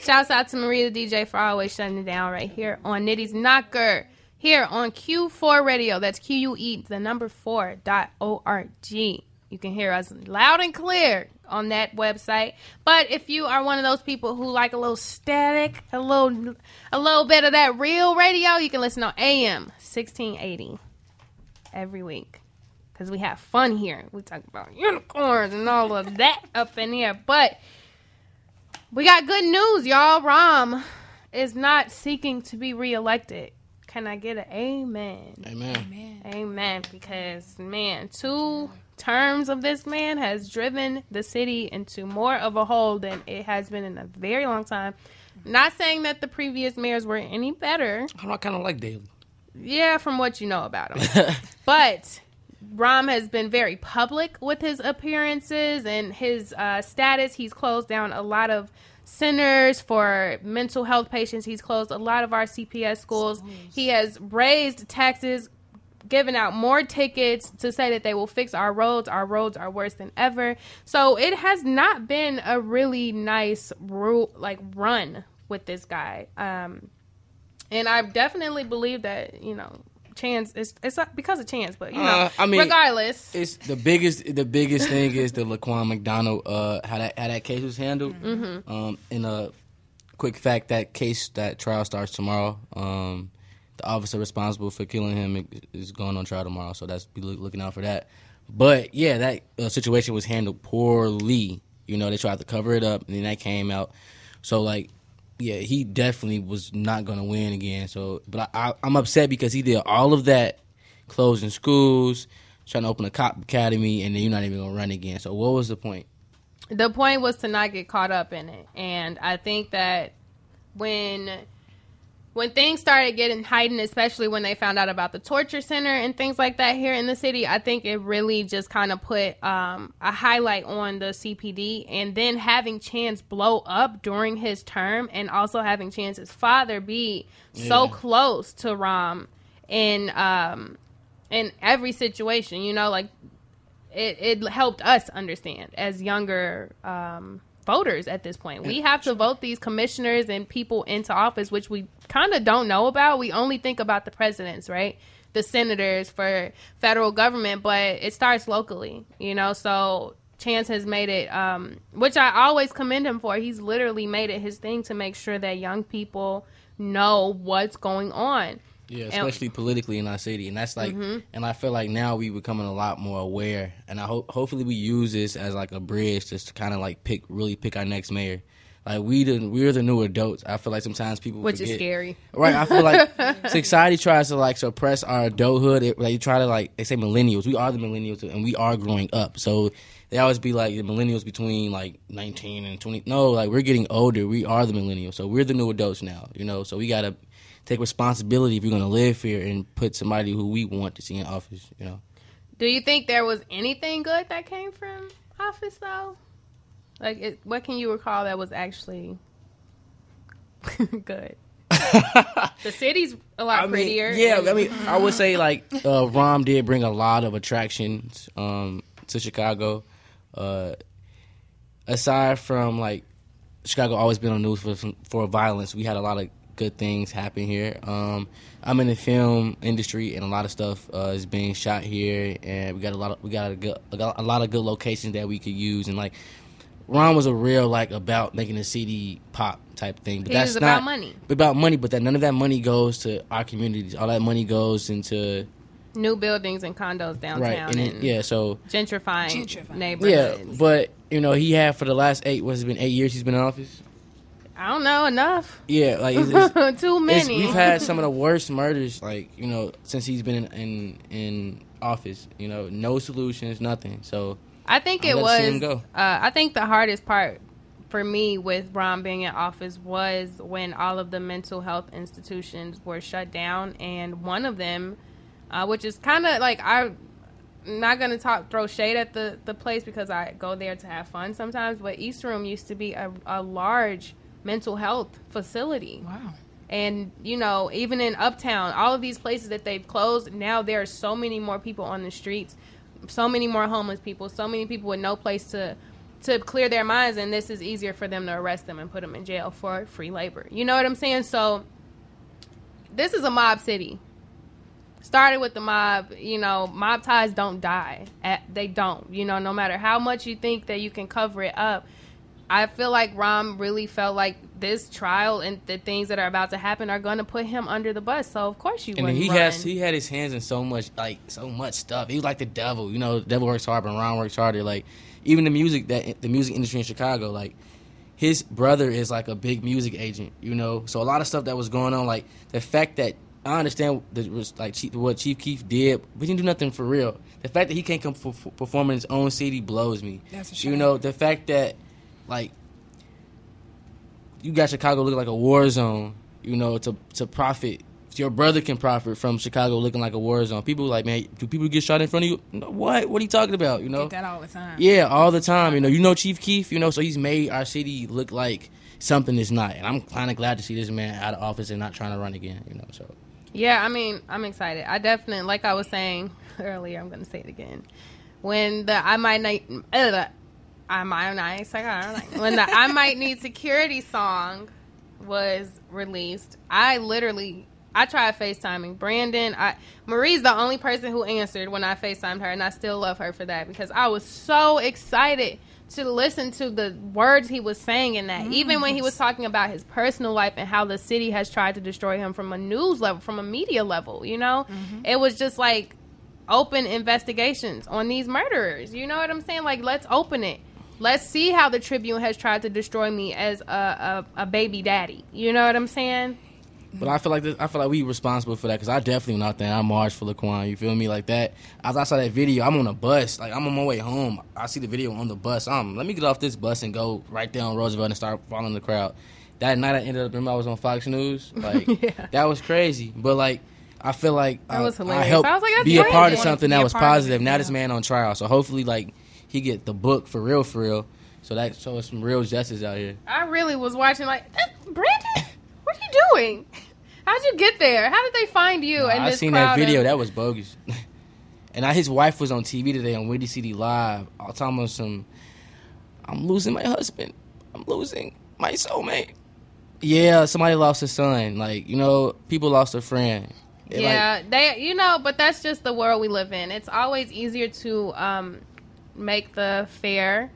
Shouts out to Maria DJ for always shutting it down right here on Nitty's Knocker. Here on Q4 Radio. That's Q U E, the number four dot O R G. You can hear us loud and clear on that website. But if you are one of those people who like a little static, a little a little bit of that real radio, you can listen on AM 1680 every week. Cause we have fun here. We talk about unicorns and all of that up in here. But we got good news, y'all. Rahm is not seeking to be reelected. Can I get an amen? Amen. Amen. Because man, two terms of this man has driven the city into more of a hole than it has been in a very long time. Not saying that the previous mayors were any better. I kind of like Daley. Yeah, from what you know about him. but Rahm has been very public with his appearances and his uh, status. He's closed down a lot of centers for mental health patients. He's closed a lot of our CPS schools. He has raised taxes, given out more tickets to say that they will fix our roads. Our roads are worse than ever. So it has not been a really nice ru- like run with this guy. Um, and I definitely believe that you know chance it's it's not because of chance, but you know, Uh, I mean, regardless, It's the biggest. The biggest thing is the Laquan McDonald. Uh, how that how that case was handled. Mm-hmm. Um, in a quick fact, that case that trial starts tomorrow. Um, the officer responsible for killing him is going on trial tomorrow, so that's be looking out for that. But yeah, that uh, situation was handled poorly. You know, they tried to cover it up, and then that came out. So like, yeah, he definitely was not to win again. So, but I, I, I'm upset because he did all of that, closing schools, trying to open a cop academy, and then you're not even to run again. So, what was the point? the point was to not get caught up in it. And I think that when when things started getting heightened, especially when they found out about the torture center and things like that here in the city, I think it really just kind of put um, a highlight on the CPD. And then having Chance blow up during his term, and also having Chance's father be so close to Rahm in um, in every situation, you know, like it, it helped us understand as younger um, voters at this point. We have to vote these commissioners and people into office, which we kind of don't know about. We only think about the presidents, right? The senators for federal government, but it starts locally, you know? So Chance has made it, um, which I always commend him for. He's literally made it his thing to make sure that young people know what's going on. Yeah, And- especially politically in our city, and that's like, mm-hmm. and I feel like now we're becoming a lot more aware, and I hope hopefully we use this as like a bridge just to kind of like pick really pick our next mayor. Like we the we're the new adults. I feel like sometimes people Which is scary. Right, I feel like society tries to like suppress our adulthood. It, like, you try to like they say millennials. We are the millennials, and we are growing up. So they always be like the millennials between like nineteen and twenty. No, like we're getting older. We are the millennials, so we're the new adults now. You know, so we gotta take responsibility if you're gonna live here and put somebody who we want to see in office. You know, Do you think there was anything good that came from office though? Like, it, what can you recall that was actually good? the city's a lot I mean, prettier. yeah, and- I mean, I would say like uh, Rahm did bring a lot of attractions um, to Chicago. Uh, aside from like Chicago always been on the news for for violence, we had a lot of good things happen here. Um, I'm in the film industry, and a lot of stuff uh, is being shot here, and we got a lot of we got a, good, a lot of good locations that we could use, and like. Rahm was a real like about making the city pop type thing, but He that's was about not money. about money. But that none of that money goes to our communities. All that money goes into new buildings and condos downtown right, and and, it, yeah. So gentrifying, Gentrifying. yeah, but you know he had for the last eight. What's it been? Eight years he's been in office. I don't know enough. Yeah, like it's, it's, Too it's- many. we've had some of the worst murders, like you know, since he's been in in, in office. You know, no solutions, nothing. So I think I'm it glad to see was. Uh, I think the hardest part for me with Rahm being in office was when all of the mental health institutions were shut down, and one of them, uh, which is kind of like I'm not gonna talk throw shade at the the place because I go there to have fun sometimes, but East Room used to be a, a large mental health facility. Wow. And you know, even in Uptown, all of these places that they've closed, now there are so many more people on the streets, so many more homeless people, so many people with no place to to clear their minds, and this is easier for them to arrest them and put them in jail for free labor. You know what I'm saying? So this is a mob city. Started with the mob, you know, mob ties don't die. They don't. You know, no matter how much you think that you can cover it up. I feel like Rahm really felt like this trial and the things that are about to happen are going to put him under the bus. So of course you. And he run. has he had his hands in so much like so much stuff. He was like the devil, you know. The devil works hard, but Rahm works harder. Like even the music that the music industry in Chicago, like his brother is like a big music agent, you know. So a lot of stuff that was going on, like the fact that I understand that was like what Chief Keef did, but he didn't do nothing for real. The fact that he can't come perform in his own city blows me. That's a shame. You know, the fact that like you got Chicago looking like a war zone, you know, to to profit. Your brother can profit from Chicago looking like a war zone. People like, man, do people get shot in front of you? No, what? What are you talking about? You know, Get that all the time. yeah, all the time. You know, you know Chief Keef. You know, so he's made our city look like something it's not. And I'm kind of glad to see this man out of office and not trying to run again. You know, so Yeah, I mean, I'm excited. I definitely, like I was saying earlier, I'm going to say it again. When the I might not, uh, I might not, don't when the I might need security song was released, I literally, I tried FaceTiming Brandon. I Marie's the only person who answered when I FaceTimed her, and I still love her for that because I was so excited to listen to the words he was saying in that. Even when he was talking about his personal life and how the city has tried to destroy him from a news level, from a media level, you know? Mm-hmm. It was just like open investigations on these murderers. You know what I'm saying? Like, let's open it. Let's see how the Tribune has tried to destroy me as a, a, a baby daddy. You know what I'm saying? But I feel like this, I feel like we responsible for that because I definitely went out there I marched for Laquan. You feel me like that? As I saw that video, I'm on a bus. Like I'm on my way home. I see the video on the bus. Um, let me get off this bus and go right there on Roosevelt and start following the crowd. That night I ended up remember I was on Fox News. Like Yeah. that was crazy. But like I feel like That was I helped I was like, be a part of something that was part of it, positive. Now this man on trial, so hopefully like he get the book for real, for real. So that shows some real justice out here. I really was watching like Brandon. What are you doing? How'd you get there? How did they find you? and I seen that video. of- That was bogus. and I, his wife was on TV today on Windy City Live. All talking about some. I'm losing my husband. I'm losing my soulmate. Yeah, somebody lost a son. Like you know, people lost a friend. It, like, yeah, they you know, but that's just the world we live in. It's always easier to um make the fair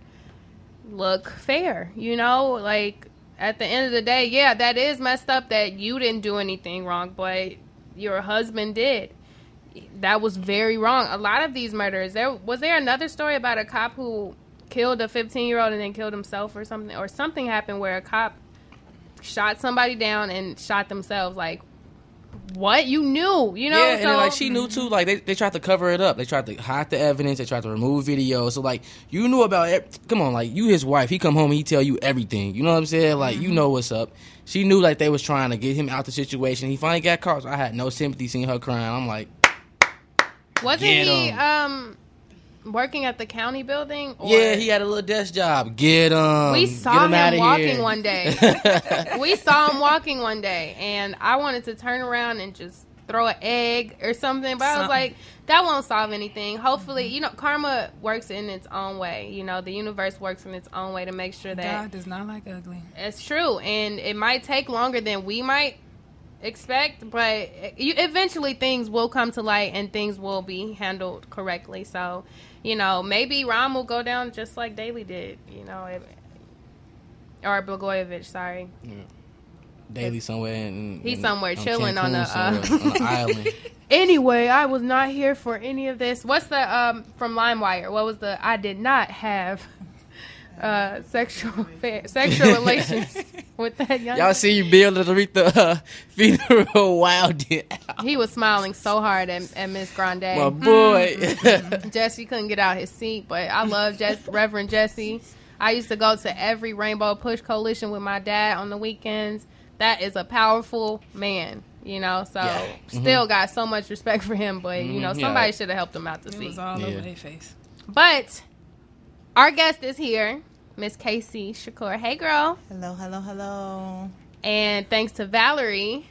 look fair, you know? Like at the end of the day, yeah, that is messed up that you didn't do anything wrong, but your husband did. That was very wrong. A lot of these murders. There was there another story about a cop who killed a 15-year-old and then killed himself or something or something happened where a cop shot somebody down and shot themselves like what you knew you know yeah, and so then, like she knew too. Like they, they tried to cover it up. They tried to hide the evidence. They tried to remove videos. So like you knew about it. Come on, like you his wife. He come home. He tell you everything. You know what I'm saying? Like you know what's up. She knew like they was trying to get him out the situation. He finally got caught. So I had no sympathy seeing her crying. I'm like, wasn't he um working at the county building or yeah, he had a little desk job. Get him. we saw him him walking here. one day we saw him walking one day and i wanted to turn around and just throw an egg or something but i was like that won't solve anything hopefully you know karma works in its own way you know the universe works in its own way to make sure that God does not like ugly. It's true, and it might take longer than we might expect, but you, eventually things will come to light and things will be handled correctly. So, you know, maybe Rahm will go down just like Daley did, you know, it- or Blagojevich. Sorry, Daley somewhere. In, He's in- somewhere chilling on the, uh, on island. Anyway, I was not here for any of this. What's the um from LimeWire? What was the? I did not have uh sexual affair, sexual relations with that young. Y'all see you build to read the uh, funeral wild out. He was smiling so hard at, at Miss Grande. My boy. Mm-hmm. Jesse couldn't get out his seat, but I love Jess, Reverend Jesse. I used to go to every Rainbow Push Coalition with my dad on the weekends. That is a powerful man, you know. So Yeah. still got so much respect for him, but you know Mhm, somebody yeah. should have helped him out the It was all Yeah. over their face. But our guest is here, Miss Casey Shakur. Hey, girl. Hello, hello, hello. And thanks to Valerie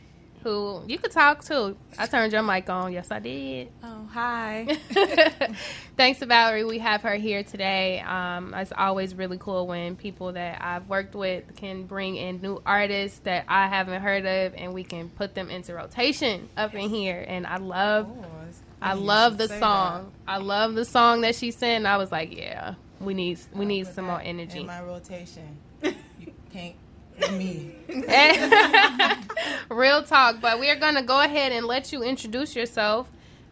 who you could talk to. I turned your mic on. Yes, I did. Oh, hi. Thanks to Valerie, we have her here today. Um, it's always really cool when people that I've worked with can bring in new artists that I haven't heard of, and we can put them into rotation up in here. And I love, I love the song. I love the song that she sent. I was like, yeah, we need, we I'll need some more energy. In my rotation. you can't me. Real talk, but we are going to go ahead and let you introduce yourself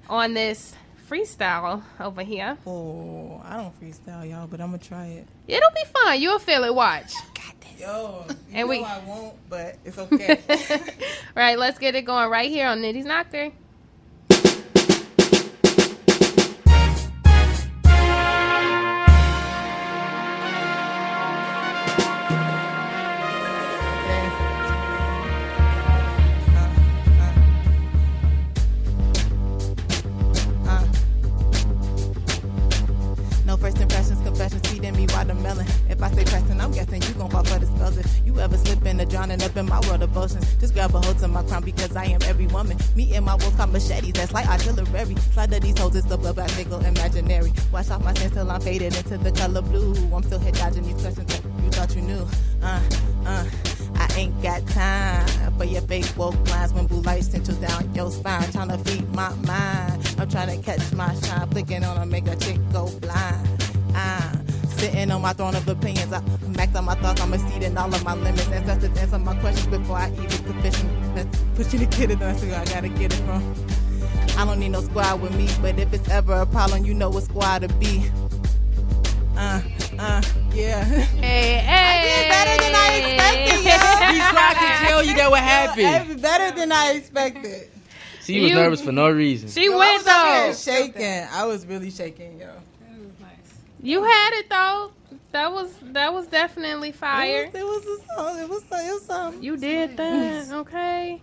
on this freestyle over here. Oh, I don't freestyle, y'all, but I'm gonna try it. It'll be fun. You'll feel it. Watch. Yo, you And know we- I won't, but it's okay. right, let's get it going right here on Nitty's Knocker. Get it done, so I gotta get it from. I don't need no squad with me, but if it's ever a problem, you know what squad to be. Uh, uh, yeah. Hey, hey. I did better than I expected, yo. He tried to tell you that what happened. Hey, better than I expected. She was You- nervous for no reason. She Yo, I went was though. shaking. I was really shaking, yo. Nice. You had it though. That was that was definitely fire. It was, it was a song. It was, it was something. You did that. Okay.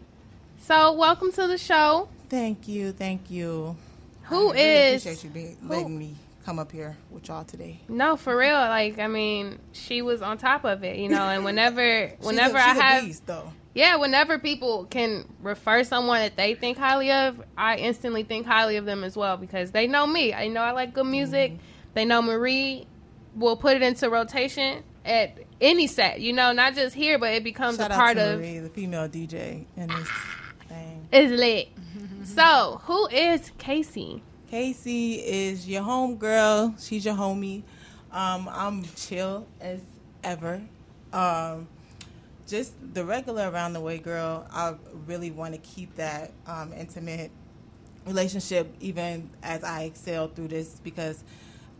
So welcome to the show. Thank you, thank you. Who I really is Appreciate you being, letting me come up here with y'all today. no for real? Like I mean, she was on top of it, you know. And whenever whenever a, I have beast, though. yeah, whenever people can refer someone that they think highly of, I instantly think highly of them as well because they know me. I know I like good music. Mm-hmm. They know Marie will put it into rotation at any set, you know, not just here, but it becomes Shout a part to of Marie, the female DJ in this. Is lit. so, who is Casey? Casey is your home girl. She's your homie. Um, I'm chill as ever. Um, just the regular around the way girl. I really want to keep that um, intimate relationship even as I excel through this because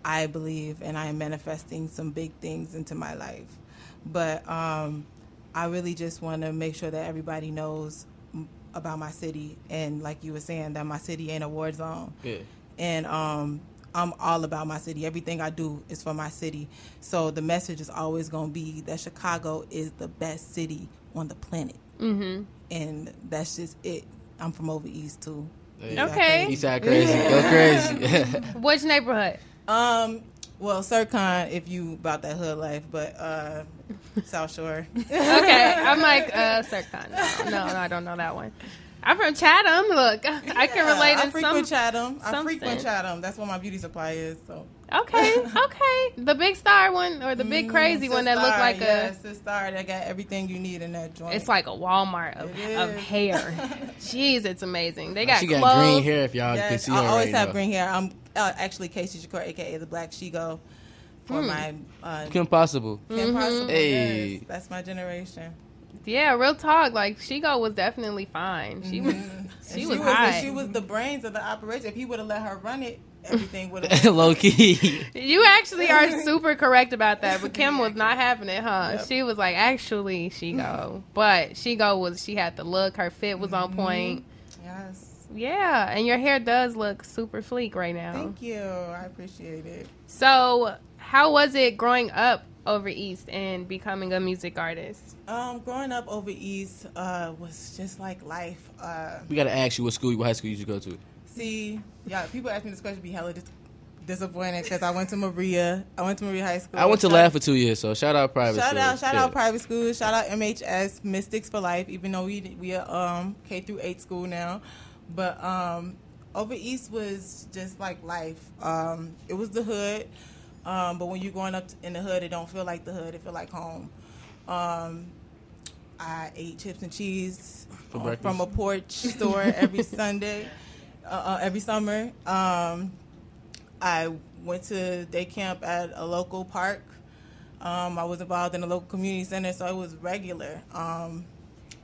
I believe and I am manifesting some big things into my life. But um, I really just want to make sure that everybody knows about my city and like you were saying that my city ain't a war zone Yeah. and um, I'm all about my city. Everything I do is for my city. So the message is always going to be that Chicago is the best city on the planet, Mm-hmm. and that's just it. I'm from over east too. Yeah. Okay. Eastside crazy. Go crazy. Which neighborhood? Um. Well, Sircon, if you about that hood life, but uh, South Shore. Okay, I'm like uh, Circon. No, no, no, I don't know that one. I'm from Chatham. Look, I can relate I in frequent some. Chatham. I frequent. Chatham. That's where my beauty supply is. So Okay, okay. The big star one or the big Mm, crazy one that look Sistar, like yes, Sistar, That got everything you need in that a. joint. It's like a Walmart of, It of hair. Jeez, it's amazing. They got she got green hair. If y'all can Yes, see I her always right have now. green hair. I'm uh, actually Casey Shakur, aka the Black Shego, for Hmm. my uh, Kim Possible. Kim Possible. Hey. Yes, that's my generation. Yeah, real talk. Like Shego was definitely fine. She was. And She was and high. she was the brains of the operation. If he would have let her run it, everything would have. Low key. You actually are super correct about that, but Kim was not having it, huh? Yep. She was like, actually, Shego, but Shego was. She had the look. Her fit was on point. yes. Yeah, and your hair does look super fleek right now. Thank you. I appreciate it. So, how was it growing up over East and becoming a music artist? Um, growing up over east uh, was just like life. Uh, we gotta ask you what school, what high school you should go to. see, yeah, people ask me this question, be hella dis- disappointed because I went to Maria. I went to Maria High School. I went to Shout- Lab for two years, so shout out private. Shout school. out, shout Yeah. out private schools. Shout out MHS Mystics for Life. Even though we we are um, K through eight school now, but um, over east was just like life. Um, it was the hood, um, but when you're growing up in the hood, it don't feel like the hood. It feel like home. Um, I ate chips and cheese uh, from a porch store every Sunday, uh, uh, every summer. Um, I went to day camp at a local park. Um, I was involved in a local community center, so it was regular, um,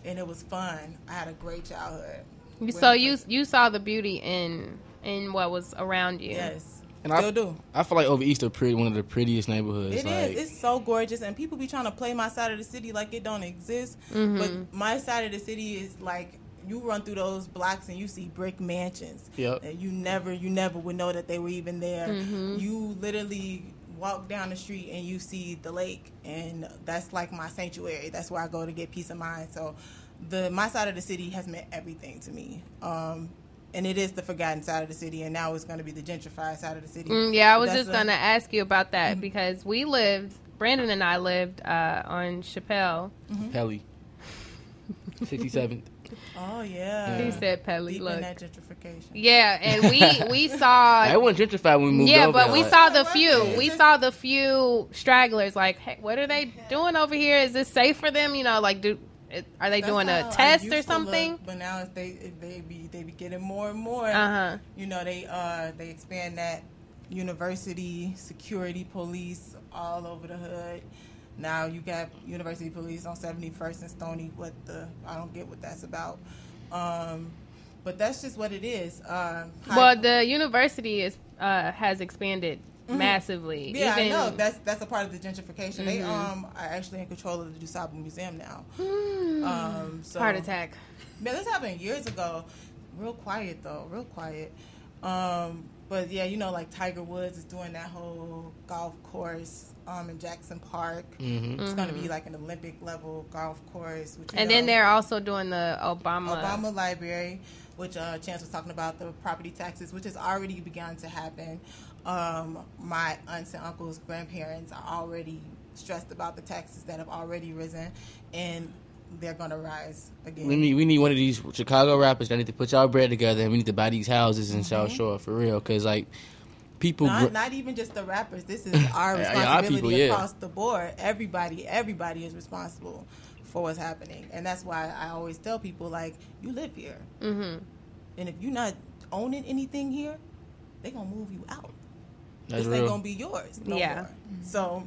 and it was fun. I had a great childhood. You- With- So you you saw the beauty in in what was around you. yes, And still I, do. I feel like over East are pretty one of the prettiest neighborhoods. It is. like, It's so gorgeous, and people be trying to play my side of the city like it don't exist. Mm-hmm. But my side of the city is like you run through those blocks and you see brick mansions. Yep. And you never, you never would know that they were even there. Mm-hmm. You literally walk down the street and you see the lake, and that's like my sanctuary. That's where I go to get peace of mind. So, the my side of the city has meant everything to me. Um, and it is the forgotten side of the city, and now it's going to be the gentrified side of the city. Mm, yeah, I was just gonna ask you about that Mm-hmm. because we lived. Brandon and I lived uh, on Chappelle. Pelly. 67th. Oh yeah. He said Pelly. Deep Look. in that gentrification. Yeah, and we we saw. I wasn't gentrified when we moved yeah, over. but we like- saw the few. what? We saw the few stragglers. Like, hey, what are they doing over here? Is this safe for them? You know, like, do it- are they That's doing a test or to look, something? but now they they be they be getting more and more. Uh huh. You know they uh they expand that university security police all over the hood. Now you got university police on 71st and Stony. What the I don't get what that's about. Um, but that's just what it is. Um, Well, the university is uh, has expanded massively. Mm-hmm. Yeah, Even- I know. That's that's a part of the gentrification. They Mhm. um are actually in control of the DuSable Museum now. Um, so heart attack. Man, this happened years ago. Real quiet though, real quiet. Um, but yeah, you know, like Tiger Woods is doing that whole golf course um, in Jackson Park. Mhm. It's going to be like an Olympic level golf course. Which, you And then they're also doing the Obama. Obama Library, which uh, Chance was talking about the property taxes, which has already begun to happen. Um, my aunts and uncles, grandparents are already stressed about the taxes that have already risen, and they're going to rise again. We need we need one of these Chicago rappers that need to put y'all bread together and we need to buy these houses in Mm-hmm. South Shore for real. Cause like people, not, gr- not even just the rappers. This is our Yeah, yeah, our responsibility people, yeah. across the board. Everybody, everybody is responsible for what's happening, and that's why I always tell people like, you live here, hmm and if you're not owning anything here, they're gonna move you out. that's this ain't gonna be yours. No Yeah. More. So,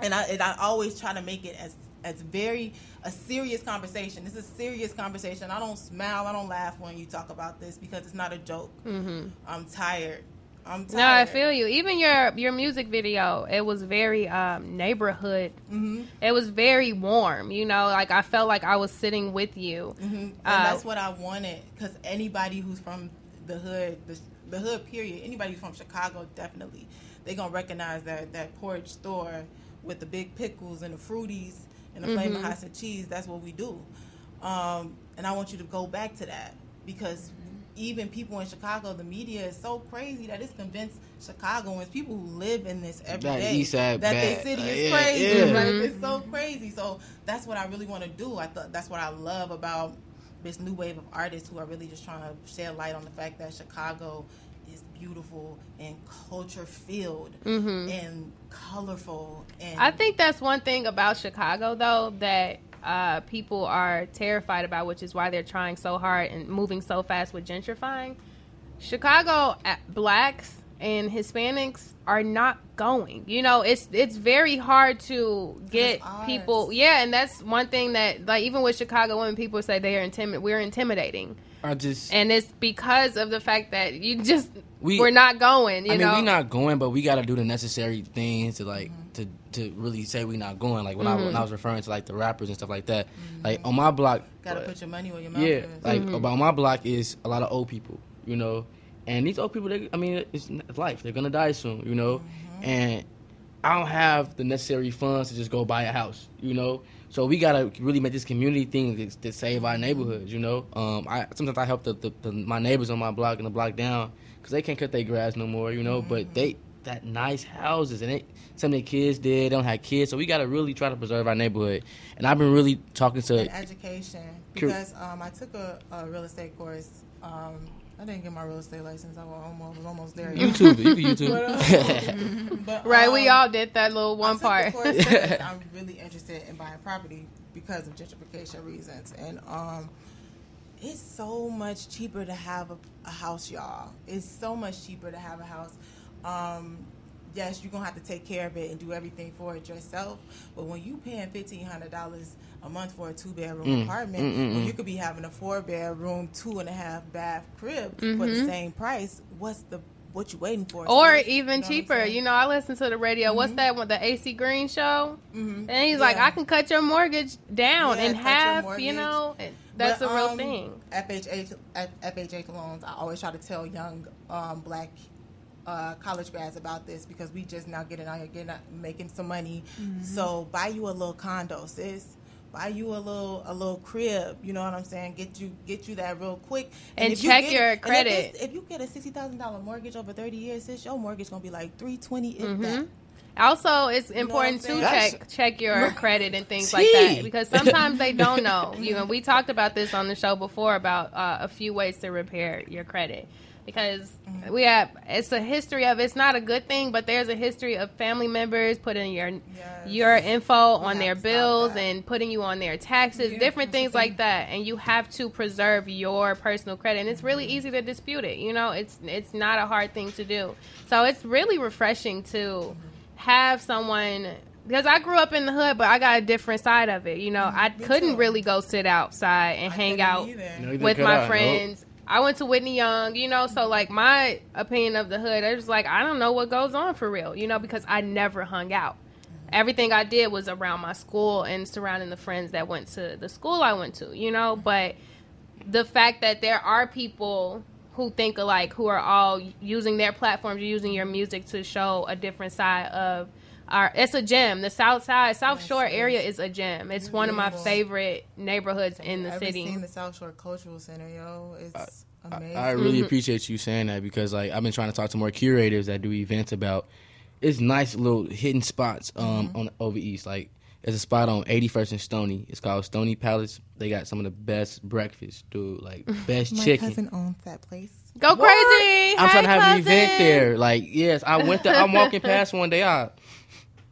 and I and I always try to make it as as very a serious conversation. This is a serious conversation. I don't smile. I don't laugh when you talk about this because it's not a joke. hmm I'm tired. I'm tired. No, I feel you. Even your your music video, it was very um, neighborhood. hmm It was very warm. You know, like I felt like I was sitting with you. hmm And Uh, that's what I wanted because anybody who's from the hood, the, the hood period, anybody who's from Chicago, definitely, they gonna recognize that that porch store with the big pickles and the fruities and the flaming Mhm. hot cheese. That's what we do, um, and I want you to go back to that because even people in Chicago, the media is so crazy that it's convinced Chicagoans, people who live in this every That day, east that bad. their city Uh, is yeah, crazy. yeah. Like, Mhm. it's so crazy. So that's what I really want to do. I thought that's what I love about this new wave of artists who are really just trying to shed light on the fact that Chicago is beautiful and culture filled hmm and colorful and I think that's one thing about Chicago, though, that uh, people are terrified about, which is why they're trying so hard and moving so fast with gentrifying. Chicago uh, blacks and Hispanics are not going. You know, it's it's very hard to get people. Yeah, and that's one thing that like even with Chicago women, people say they are intimid. We're intimidating, I just and it's because of the fact that you just We- we, are not going. You I mean, know, we not going, but we got to do the necessary things to like Mm-hmm. To really say we're not going. Like when I Mm-hmm. when I was referring to like the rappers and stuff like that. Like on my block, gotta uh, put your money where your mouth yeah, is. like Mhm. about my block is a lot of old people, you know, and these old people, they, I mean, it's it's life. They're gonna die soon, you know, Mm-hmm. and I don't have the necessary funds to just go buy a house, you know. So we gotta really make this community thing to, to save our neighborhoods. You know, um, I sometimes I help the, the, the my neighbors on my block and the block down because they can't cut their grass no more. You know, Mm-hmm. but they that nice houses and they, some of their kids did. They don't have kids, so we gotta really try to preserve our neighborhood. And I've been really talking to and education because um, I took a, a real estate course. Um, I didn't get my real estate license. I was almost, was almost there. YouTube. You can YouTube. But, Right, we um, all did that little one took part. I'm really interested in buying property because of gentrification reasons, and um, it's so much cheaper to have a, a house, y'all. It's so much cheaper to have a house. Um, yes, you're gonna have to take care of it and do everything for it yourself. But when you paying fifteen hundred dollars a month for a two bedroom Mm, apartment, mm, mm, when mm. you could be having a four bedroom, two and a half bath crib for Mm-hmm. the same price, what's the what you waiting for? Or sis? even You know cheaper. You know, I listen to the radio. What's that one? The AC Green show. Mhm. And he's like, I can cut your mortgage down Yeah, in half. You know, that's But, a real um, thing. FHA FHA loans. I always try to tell young um, black uh, college grads about this because we just now getting out here, getting out, making some money. Mm-hmm. So buy you a little condo, sis. Buy you a little a little crib. You know what I'm saying? Get you get you that real quick. And if you check get- your and if credit. If, you get a sixty thousand dollar mortgage over thirty years, sis, your mortgage gonna be like three twenty. If Mm-hmm. that. Also, it's important I'm to saying? check check your credit and things like that because sometimes they don't know. You know, we talked about this on the show before about uh, a few ways to repair your credit because Mm-hmm. we have it's a history of it's not a good thing, but there's a history of family members putting your Yes. your info on their bills and putting you on their taxes, Yeah, different things like that, and you have to preserve your personal credit. And it's really Mm-hmm. easy to dispute it. You know, it's it's not a hard thing to do. So it's really refreshing to Mm-hmm. have someone because I grew up in the hood, but I got a different side of it. You know, I. Me couldn't too. really go sit outside and I hang out either. You know, you with cut my out, friends. I went to Whitney Young, you know, so like my opinion of the hood, I was like, I don't know what goes on for real, you know, because I never hung out. Everything I did was around my school and surrounding the friends that went to the school I went to, you know, but the fact that there are people who think alike who are all using their platforms using your music to show a different side of our it's a gem the south side south Yes, shore it area is. is a gem it's one of my favorite neighborhoods in the Ever city seen the South Shore Cultural Center, yo? It's I, amazing. I really Mm-hmm. appreciate you saying that because like I've been trying to talk to more curators that do events about it's nice little hidden spots um Mm-hmm. on over east like there's a spot on 81st and Stony. It's called Stony Palace. They got some of the best breakfast, dude. Like best My chicken. cousin owns that place. go crazy I'm Hey, trying to have an event there. Like yes, I went there. I'm walking past one day. I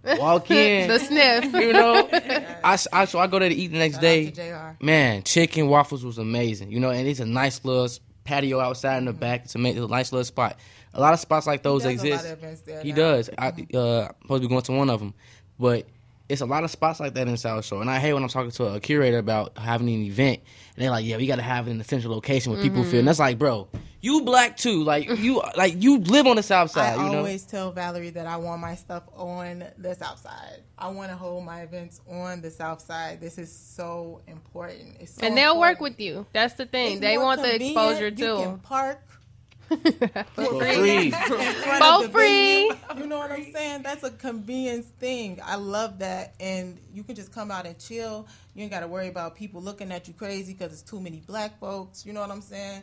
walk in. the sniff you know, I, I so I go there to eat the next Shout day. out to JR. Man, chicken waffles was amazing. You know, and it's a nice little patio outside in the back. It's a, it's a nice little spot. A lot of spots like those does a lot exist. of there he now. does. I uh, supposed to be going to one of them, but it's a lot of spots like that in South Shore. And I hate when I'm talking to a curator about having an event, and they're like, "Yeah, we got to have it in a central location where people Mm-hmm. feel." And that's like, bro, you black too. Like you, like you live on the South Side. I you know, always tell Valerie that I want my stuff on the South Side. I want to hold my events on the South Side. This is so important. It's so and they'll work with you that's the thing It's they more want the convenient. exposure You can too park for free. in Both free. venue. You know what I'm saying? That's a convenience thing. I love that, and you can just come out and chill. You ain't got to worry about people looking at you crazy because it's too many black folks. You know what I'm saying?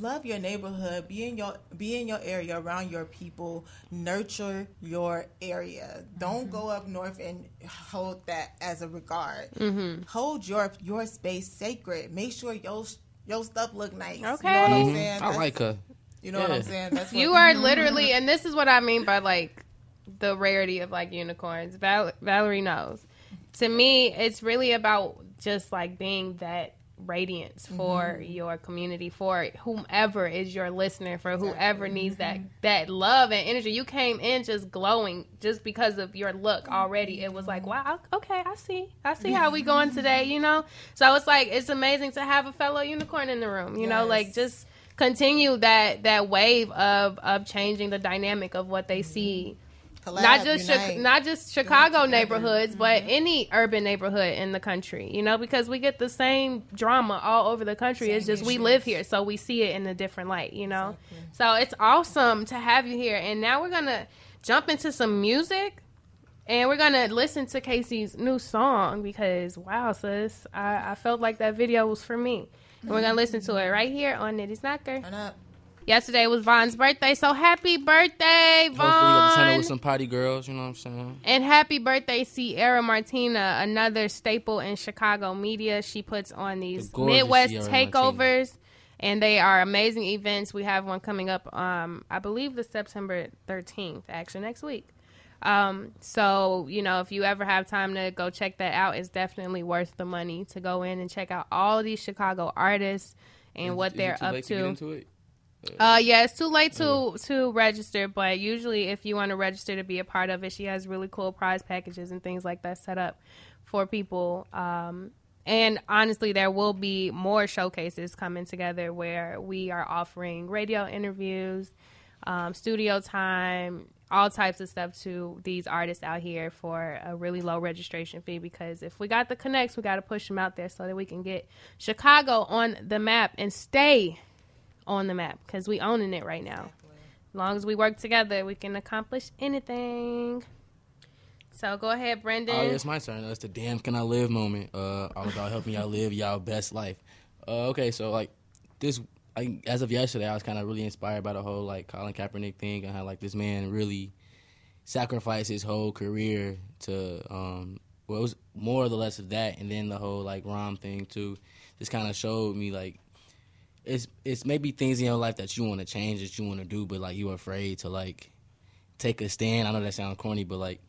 Love your neighborhood. Be in your be in your area around your people. Nurture your area. Don't mm-hmm. go up north and hold that as a regard. Mm-hmm. Hold your your space sacred. Make sure your your stuff look nice. You know what Okay. I'm saying? Mm-hmm. I That's- like her. You know what I'm saying? That's what, You are literally, and this is what I mean by like the rarity of like unicorns. Val- Valerie knows. To me, it's really about just like being that radiance for mm-hmm. your community, for whomever is your listener, for whoever needs that mm-hmm. that love and energy. You came in just glowing just because of your look already. It was like, mm-hmm. wow, okay, I see, I see how we going today. You know, so it's like it's amazing to have a fellow unicorn in the room. You know, like just continue that that wave of of changing the dynamic of what they see Collab, not just Chi- not just Chicago neighborhoods but any urban neighborhood in the country you know because we get the same drama all over the country. It's Same just we live here so we see it in a different light you know? So it's awesome to have you here. And now we're gonna jump into some music And we're gonna listen to Casey's new song because wow, sis, I, I felt like that video was for me. And we're gonna listen to it right here on Nitty's Knocker. Yesterday was Vaughn's birthday, so happy birthday, Hopefully, you got to with some potty girls. You know what I'm saying? And happy birthday, Sierra Martina, another staple in Chicago media. She puts on these The Midwest Sierra takeovers, and they are amazing events. We have one coming up, um, I believe, the September 13th, actually next week. Um, so you know, if you ever have time to go check that out, it's definitely worth the money to go in and check out all these Chicago artists and Is- what they're up late to. It? Uh, yeah, it's too late to to register, but usually if you want to register to be a part of it, she has really cool prize packages and things like that set up for people. Um, and honestly, there will be more showcases coming together where we are offering radio interviews, um, studio time, all types of stuff to these artists out here for a really low registration fee. Because if we got the connects, we got to push them out there so that we can get Chicago on the map and stay on the map because we owning it right now. As long as we work together, we can accomplish anything. So go ahead, Brendan. Oh, it's my turn. That's the damn can I live moment. Uh, all about helping y'all live y'all best life. Uh, okay, so like this, I, as of yesterday, I was kind of really inspired by the whole like Colin Kaepernick thing and how like this man really sacrificed his whole career to um, well, it was more or less of that, and then the whole like Rahm thing too. Just kind of showed me like it's it's maybe things in your life that you want to change that you want to do, but like you're afraid to like take a stand. I know that sounds corny, but like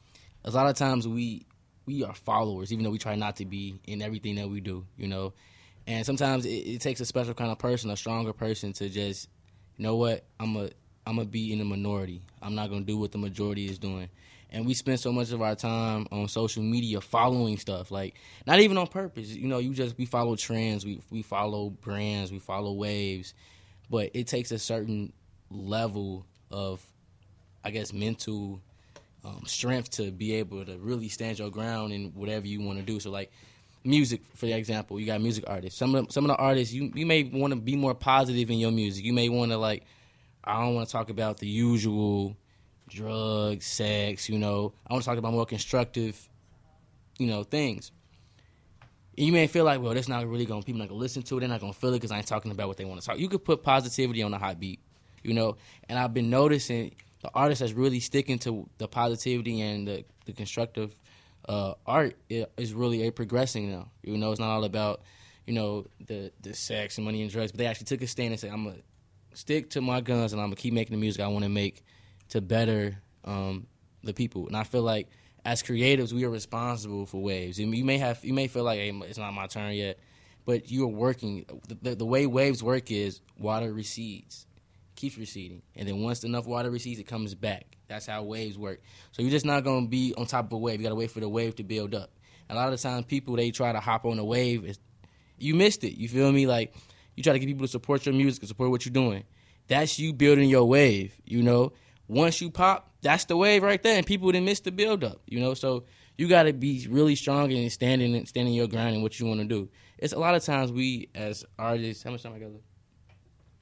a lot of times we we are followers, even though we try not to be in everything that we do, you know. And sometimes it, it takes a special kind of person, a stronger person, to just, you know what, I'm a I'm gonna be in the minority. I'm not gonna do what the majority is doing. And we spend so much of our time on social media following stuff, like not even on purpose. You know, you just we follow trends, we we follow brands, we follow waves, but it takes a certain level of, I guess, mental um, strength to be able to really stand your ground in whatever you want to do. So like music, for example, you got music artists. Some of the, some of the artists you you may want to be more positive in your music. You may want to like I don't want to talk about the usual drugs, sex. You know, I want to talk about more constructive, you know, things. And you may feel like, well, that's not really going. to People not gonna listen to it. They're not gonna feel it because I ain't talking about what they want to talk. You could put positivity on a hot beat, you know. And I've been noticing the artist that's really sticking to the positivity and the, the constructive uh, art is really a progressing now. You know, it's not all about you know the the sex and money and drugs, but they actually took a stand and said, I'm gonna stick to my guns and I'm gonna keep making the music I want to make to better um, the people. And I feel like as creatives, we are responsible for waves. And you may have you may feel like hey, it's not my turn yet, but you are working. The, the, way waves work is water recedes, keeps receding, and then once enough water recedes, it comes back. That's how waves work. So you're just not gonna be on top of a wave. You gotta wait for the wave to build up. A lot of the times, people they try to hop on a wave. You missed it. You feel me? Like you try to get people to support your music support what you're doing. That's you building your wave. You know, once you pop, that's the wave right there, and people didn't miss the build up. You know, so you got to be really strong and standing standing your ground in what you want to do. It's a lot of times we as artists. How much time I got left?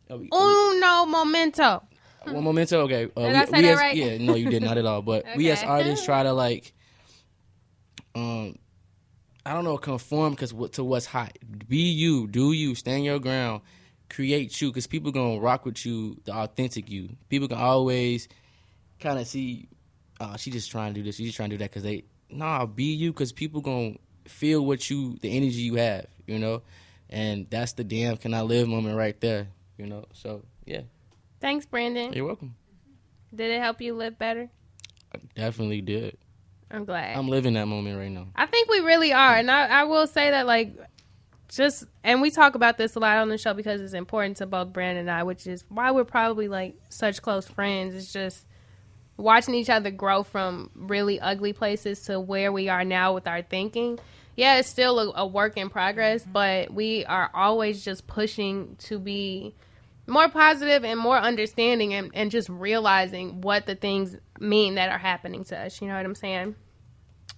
Oh, we- Uno momento. one memento. Okay. Uh, Did we, I say we that as, right? Yeah, no, you did not at all. But we as artists try to like, um, I don't know, conform because to what's hot. Be you, do you, stand your ground, create you, because people gonna rock with you, the authentic you. People can always kind of see, uh, she just trying to do this, she just trying to do that, because they, nah, be you, because people gonna feel what you, the energy you have, you know, and that's the damn can I live moment right there, you know. So yeah, Thanks, Brandon. you're welcome. Did it help you live better? I definitely did. I'm glad. I'm living that moment right now. I think we really are, and I, I will say that like just and we talk about this a lot on the show because it's important to both Brandon and I, which is why we're probably like such close friends. It's just watching each other grow from really ugly places to where we are now with our thinking. Yeah, it's still a, a work in progress, mm-hmm. but we are always just pushing to be more positive and more understanding and, and just realizing what the things mean that are happening to us. You know what I'm saying?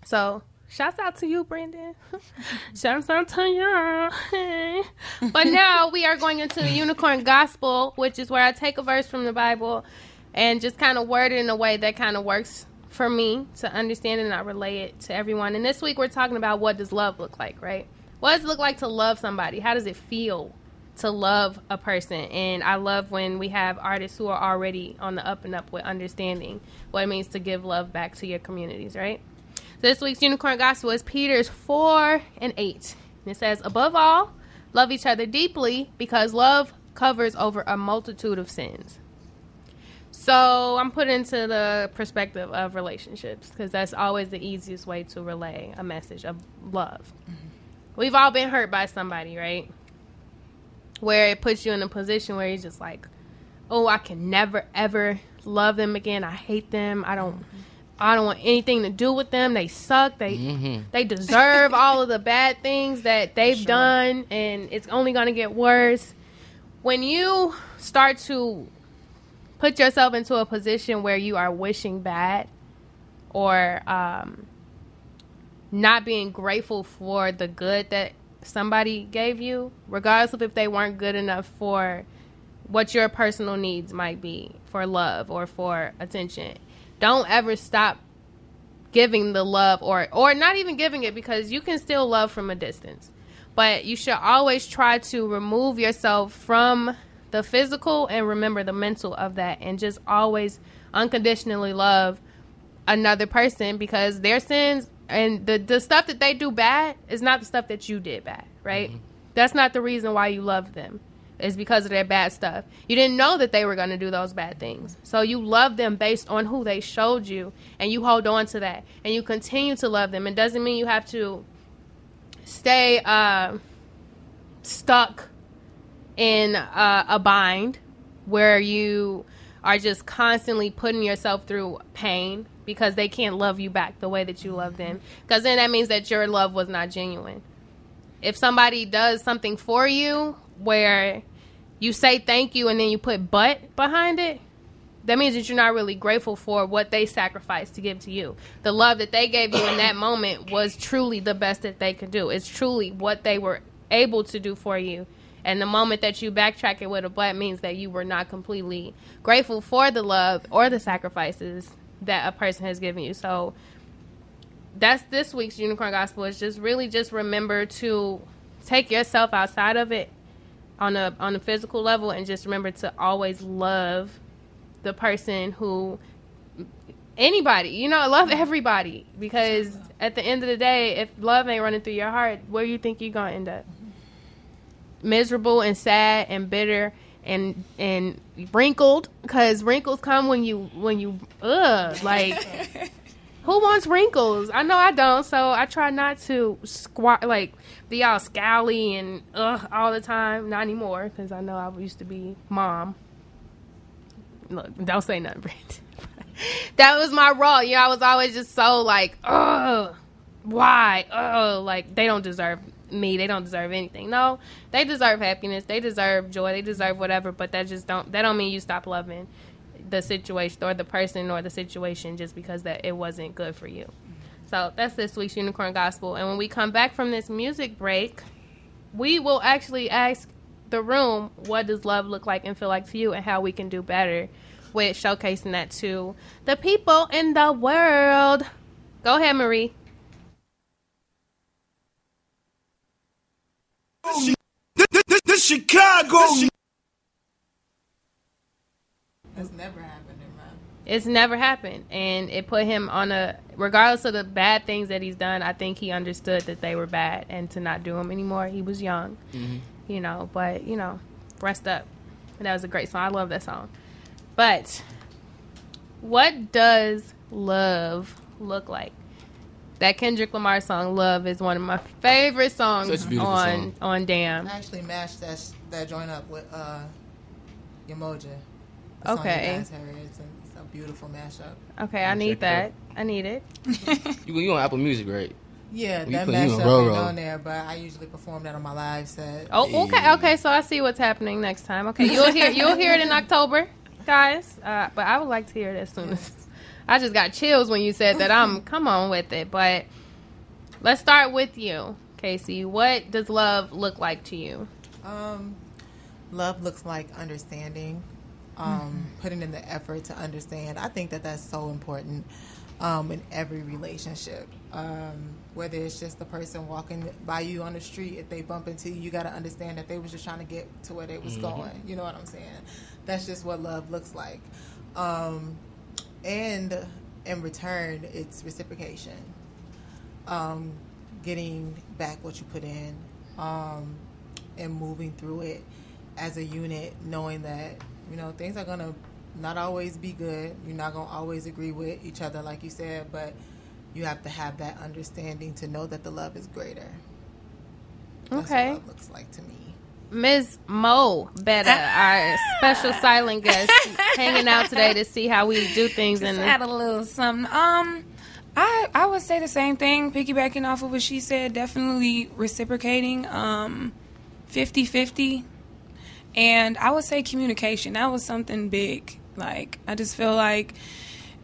So, shouts out to you, Brandon. shouts out to you. But now we are going into the unicorn gospel, which is where I take a verse from the Bible and just kind of word it in a way that kind of works for me to understand and not relay it to everyone. And this week we're talking about what does love look like, right? What does it look like to love somebody? How does it feel to love a person? And I love when we have artists who are already on the up and up with understanding what it means to give love back to your communities, right? So this week's Unicorn Gospel is Peter's 4 and 8. And it says, Above all, love each other deeply because love covers over a multitude of sins. So I'm put into the perspective of relationships because that's always the easiest way to relay a message of love. Mm-hmm. We've all been hurt by somebody, right? Where it puts you in a position where you're just like, oh, I can never ever love them again. I hate them. I don't. Mm-hmm. I don't want anything to do with them. They suck. They mm-hmm. they deserve all of the bad things that they've sure. done, and it's only going to get worse. When you start to put yourself into a position where you are wishing bad, or um, not being grateful for the good that somebody gave you, regardless of if they weren't good enough for what your personal needs might be for love or for attention don't ever stop giving the love or or not even giving it because you can still love from a distance. But you should always try to remove yourself from the physical and remember the mental of that and just always unconditionally love another person because their sins and the the stuff that they do bad is not the stuff that you did bad, right? Mm-hmm. That's not the reason why you love them It's because of their bad stuff. You didn't know that they were going to do those bad things. So you love them based on who they showed you and you hold on to that and you continue to love them. It doesn't mean you have to stay uh, stuck in a bind where you are just constantly putting yourself through pain because they can't love you back the way that you love them. Because then that means that your love was not genuine. If somebody does something for you where you say thank you and then you put but behind it, that means that you're not really grateful for what they sacrificed to give to you. The love that they gave you in that moment was truly the best that they could do. It's truly what they were able to do for you. And the moment that you backtrack it with a but means that you were not completely grateful for the love or the sacrifices that a person has given you. So that's this week's unicorn gospel. Is just really just remember to take yourself outside of it on a on a physical level and just remember to always love the person who anybody you know love everybody. Because at the end of the day if love ain't running through your heart where you think you're gonna end up miserable and sad and bitter and and wrinkled because wrinkles come when you when you ugh like Who wants wrinkles? I know I don't, so I try not to squat like be all scowly and ugh all the time. Not anymore, because I know I used to be mom. Look, don't say nothing, Brent. that was my role. You know, I was always just so like, ugh, why? Ugh, like they don't deserve me. They don't deserve anything. No, they deserve happiness. They deserve joy. They deserve whatever. But that just don't. That don't mean you stop loving the situation or the person or the situation just because that it wasn't good for you. So that's this week's Unicorn Gospel. And when we come back from this music break, we will actually ask the room what does love look like and feel like to you and how we can do better with showcasing that to the people in the world. Go ahead, Marie. This, Chicago. It's never happened in my. It's never happened, and it put him on a. Regardless of the bad things that he's done, I think he understood that they were bad and to not do them anymore. He was young, mm-hmm. you know. But you know, rest up. And that was a great song. I love that song. But what does love look like? That Kendrick Lamar song "Love" is one of my favorite songs on song. on Damn. I actually matched that that joint up with uh, Umoja okay. It's a, it's a, beautiful mashup. Okay, I need that. I need it. you you on Apple Music, right? Yeah, that mashup ain't on there, but I usually perform that on my live set. Oh, okay, okay. So I see what's happening next time. Okay, you'll hear you'll hear it in October, guys. Uh, but I would like to hear it as soon as. I just got chills when you said that. I'm come on with it, but let's start with you, Casey. What does love look like to you? Um, love looks like understanding um, mm-hmm. putting in the effort to understand. I think that that's so important. um, in every relationship. Um, whether it's just the person walking by you on the street, if they bump into you, you got to understand that they was just trying to get to where they was going. You know what I'm saying? That's just what love looks like. Um, and in return, it's reciprocation. Um, getting back what you put in um, and moving through it as a unit, knowing that you know things are gonna not always be good. You're not gonna always agree with each other, like you said, but you have to have that understanding to know that the love is greater. That's Okay. looks like to me. Ms. Mo Better, our special silent guest, hanging out today to see how we do things in Just the add a little something. Um, I I would say the same thing. Piggybacking off of what she said, definitely reciprocating. Um, 50-50. and I would say communication. That was something big. Like I just feel like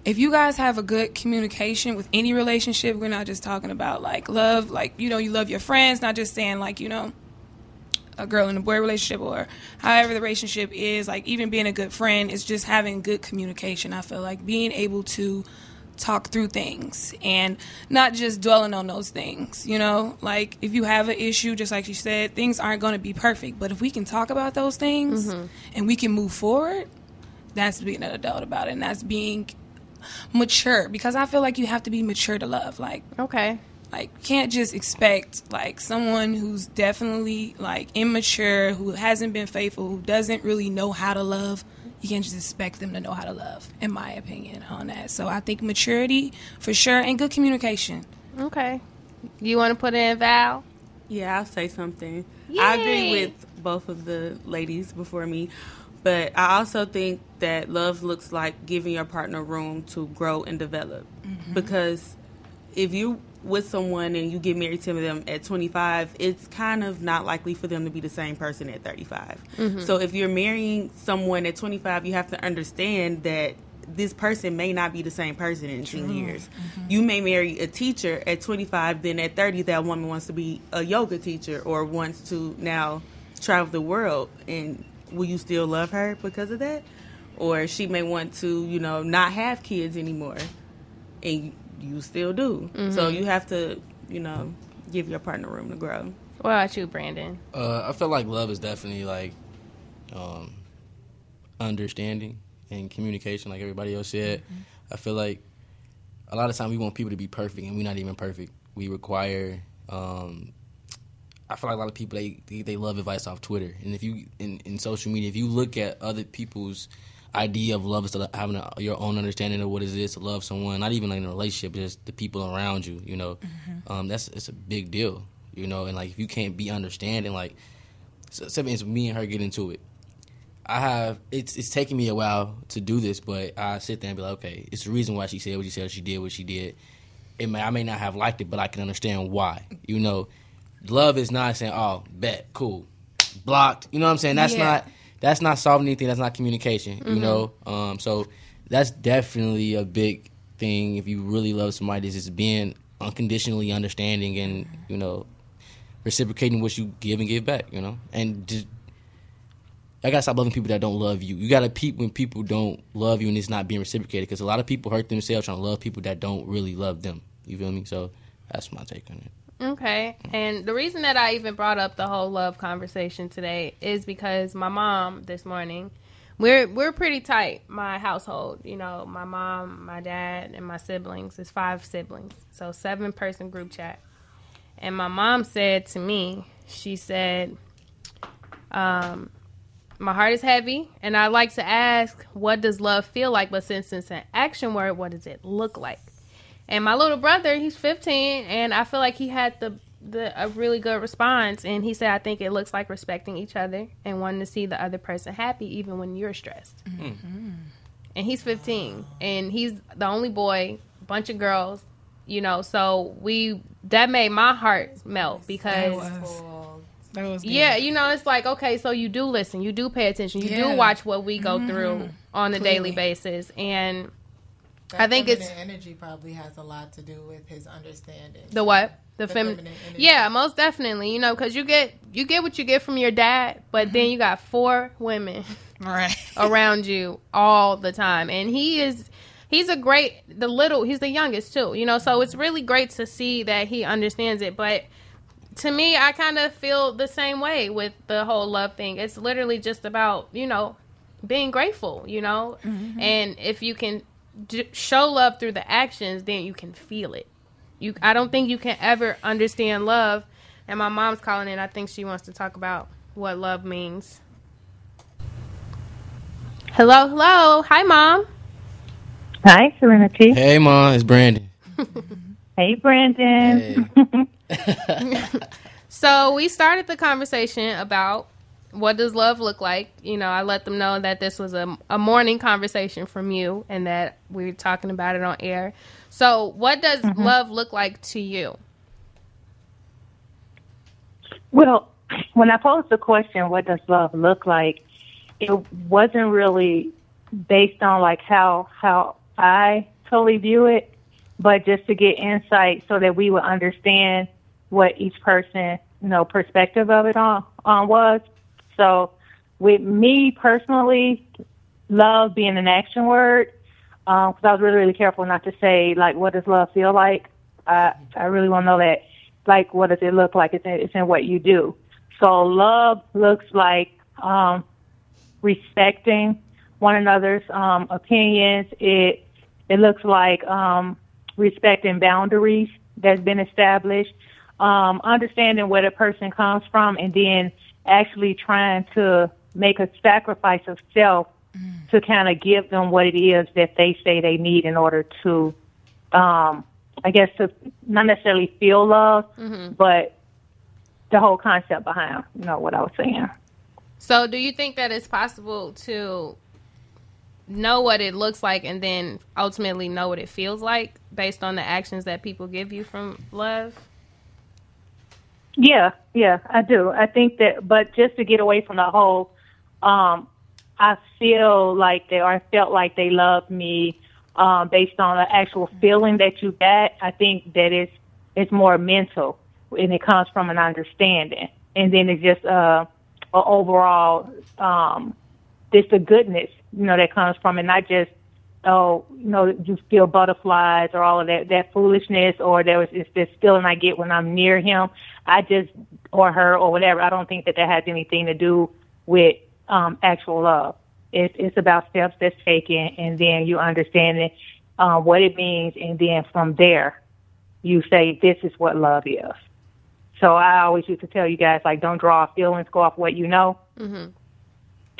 if you guys have a good communication with any relationship, we're not just talking about like love, like you know, you love your friends, not just saying like you know a girl and a boy relationship or however the relationship is like even being a good friend is just having good communication i feel like being able to talk through things and not just dwelling on those things you know like if you have an issue just like you said things aren't going to be perfect but if we can talk about those things mm-hmm. and we can move forward that's being an adult about it and that's being mature because i feel like you have to be mature to love like okay. Like you can't just expect like someone who's definitely like immature who hasn't been faithful who doesn't really know how to love you can't just expect them to know how to love in my opinion on that so i think maturity for sure and good communication Okay. You want to put in Val? Yeah, I'll say something. I agree with both of the ladies before me, but I also think that love looks like giving your partner room to grow and develop. Mm-hmm. Because if you with someone and you get married to them at 25, it's kind of not likely for them to be the same person at 35. Mm-hmm. So if you're marrying someone at 25, you have to understand that this person may not be the same person in 10 years. Mm-hmm. You may marry a teacher at 25, then at 30, that woman wants to be a yoga teacher or wants to now travel the world. And will you still love her because of that? Or she may want to, you know, not have kids anymore. And you still do. So you have to, you know, give your partner room to grow. What about you, Brandon? Uh, I feel like love is definitely like um, understanding and communication, like everybody else said. I feel like a lot of times we want people to be perfect, and we're not even perfect. We require. Um, I feel like a lot of people they, they they love advice off Twitter, and if you in, in social media, if you look at other people's idea of love is to having a, your own understanding of what it is to love someone, not even like in a relationship, just the people around you. You know, um, that's it's a big deal. You know, and like if you can't be understanding, like so, something is me and her get into it. I have it's it's taking me a while to do this, but I sit there and be like, okay, it's the reason why she said what she said, she did what she did. It may I may not have liked it, but I can understand why. You know, love is not saying, oh, bet, cool, blocked. You know what I'm saying? That's Yeah. not that's not solving anything. That's not communication. You know, um, so that's definitely a big thing. If you really love somebody, is just being unconditionally understanding and you know reciprocating what you give and give back. You know, and just I gotta stop loving people that don't love you. You gotta peep when people don't love you and it's not being reciprocated because a lot of people hurt themselves trying to love people that don't really love them. You feel me? So that's my take on it. Okay. And the reason that I even brought up the whole love conversation today is because my mom this morning, we're we're pretty tight, my household. You know, my mom, my dad, and my siblings. It's five siblings. So seven person group chat. And my mom said to me, she said, um, my heart is heavy and I like to ask, what does love feel like? But since it's an action word, what does it look like? And my little brother, he's 15, and I feel like he had the the a really good response. And he said, I think it looks like respecting each other and wanting to see the other person happy, even when you're stressed. Mm-hmm. And he's 15, and he's the only boy, bunch of girls, you know. So we that made my heart melt because. Well, that was. Yeah, you know, it's like okay, so you do listen, you do pay attention, you Yeah. do watch what we go through on a daily basis, and that I think it's- energy probably has a lot to do with his understanding. the what? The, The feminine, feminine energy. yeah, most definitely, you know, because you get you get what you get from your dad, but then mm-hmm. you got four women right. around you all the time, and he is he's a great the little he's the youngest too you know so it's mm-hmm. really great to see that he understands it but to me i kind of feel the same way with the whole love thing. It's literally just about you know being grateful you know? Mm-hmm. And if you can d- show love through the actions then you can feel it you i don't think you can ever understand love and my mom's calling in i think she wants to talk about what love means hello hello hi mom Hi, Serenity. Hey, mom, it's Brandon. Hey, Brandon. Hey. So we started the conversation about what does love look like. You know, I let them know that this was a, a morning conversation from you and that we were talking about it on air. So what does mm-hmm. love look like to you? Well, when I posed the question, what does love look like? It wasn't really based on like how how I totally view it, but just to get insight so that we would understand what each person, you know, perspective of it on on was. So, with me personally, love being an action word, because I was really really careful not to say like what does love feel like. I I really want to know that like what does it look like? It's in, it's in what you do. So love looks like um, respecting one another's um, opinions. It it looks like um, respecting boundaries that's been established, um, understanding where the person comes from, and then actually trying to make a sacrifice of self to kind of give them what it is that they say they need in order to, um, I guess, to not necessarily feel love, but the whole concept behind, you know, what I was saying. So do you think that it's possible to know what it looks like and then ultimately know what it feels like based on the actions that people give you from love? Yeah, yeah, I do. I think that, but just to get away from the whole, um, I feel like they or I felt like they loved me um, based on the actual feeling that you get. I think that it's it's more mental and it comes from an understanding, and then it's just uh, a overall um, just the goodness you know that comes from it, not just oh you know you feel butterflies or all of that that foolishness or there was it's this feeling I get when I'm near him. I just or her or whatever. I don't think that that has anything to do with um, actual love. It's it's about steps that's taken, and then you understand it, uh, what it means, and then from there, you say this is what love is. So I always used to tell you guys like don't draw feelings, go off what you know, Mm-hmm.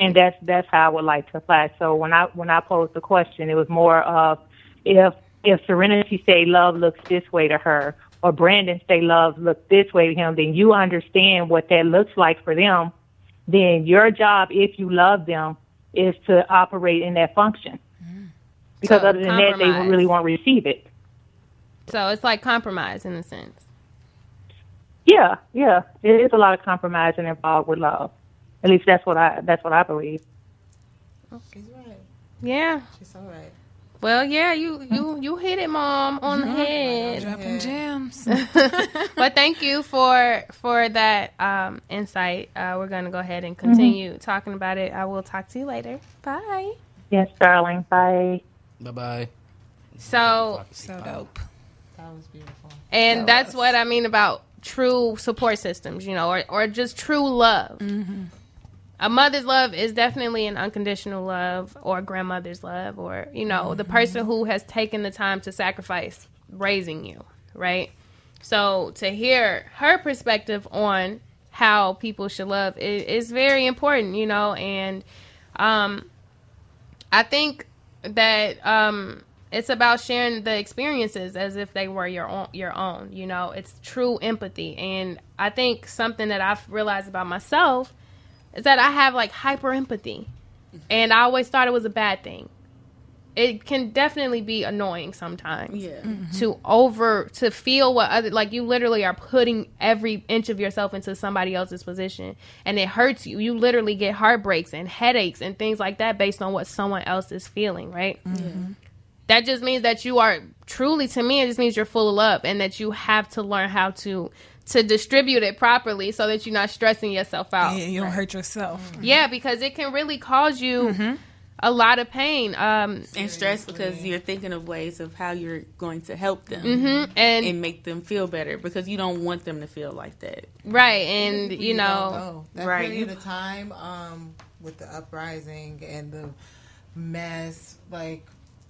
And that's that's how I would like to apply. So when I when I posed the question, it was more of if if Serenity say love looks this way to her, or Brandon say love looks this way to him, then you understand what that looks like for them. Then your job, if you love them, is to operate in that function. Mm. Because So, other than that, they really won't receive it. So it's like compromise in a sense. Yeah, yeah, there is a lot of compromising involved with love. At least that's what I that's what I believe. She's right. Yeah. She's all right. Well, yeah, you you you hit it, mom, on the head. Dropping gems. but thank you for for that um, insight. Uh, we're gonna go ahead and continue talking about it. I will talk to you later. Bye. Yes, darling. Bye. Bye bye. So, so dope. That was beautiful. and that's what I mean about true support systems, you know, or or just true love. A mother's love is definitely an unconditional love, or a grandmother's love, or you know, the person who has taken the time to sacrifice raising you, right? So to hear her perspective on how people should love is, is very important, you know, and um, I think that um, it's about sharing the experiences as if they were your own. Your own, you know, it's true empathy, and I think something that I've realized about myself is that I have like hyper empathy, mm-hmm. and I always thought it was a bad thing. It can definitely be annoying sometimes Yeah. Mm-hmm. to over to feel what other like you literally are putting every inch of yourself into somebody else's position. And it hurts you. You literally get heartbreaks and headaches and things like that based on what someone else is feeling right? Mm-hmm. That just means that you are truly to me it just means you're full of love and that you have to learn how to to distribute it properly so that you're not stressing yourself out Yeah, you don't hurt yourself. yeah, because it can really cause you a lot of pain. Um, and stress because you're thinking of ways of how you're going to help them mhm, and and make them feel better because you don't want them to feel like that. right, and you don't know, that right, period you- of time um, with the uprising and the mass like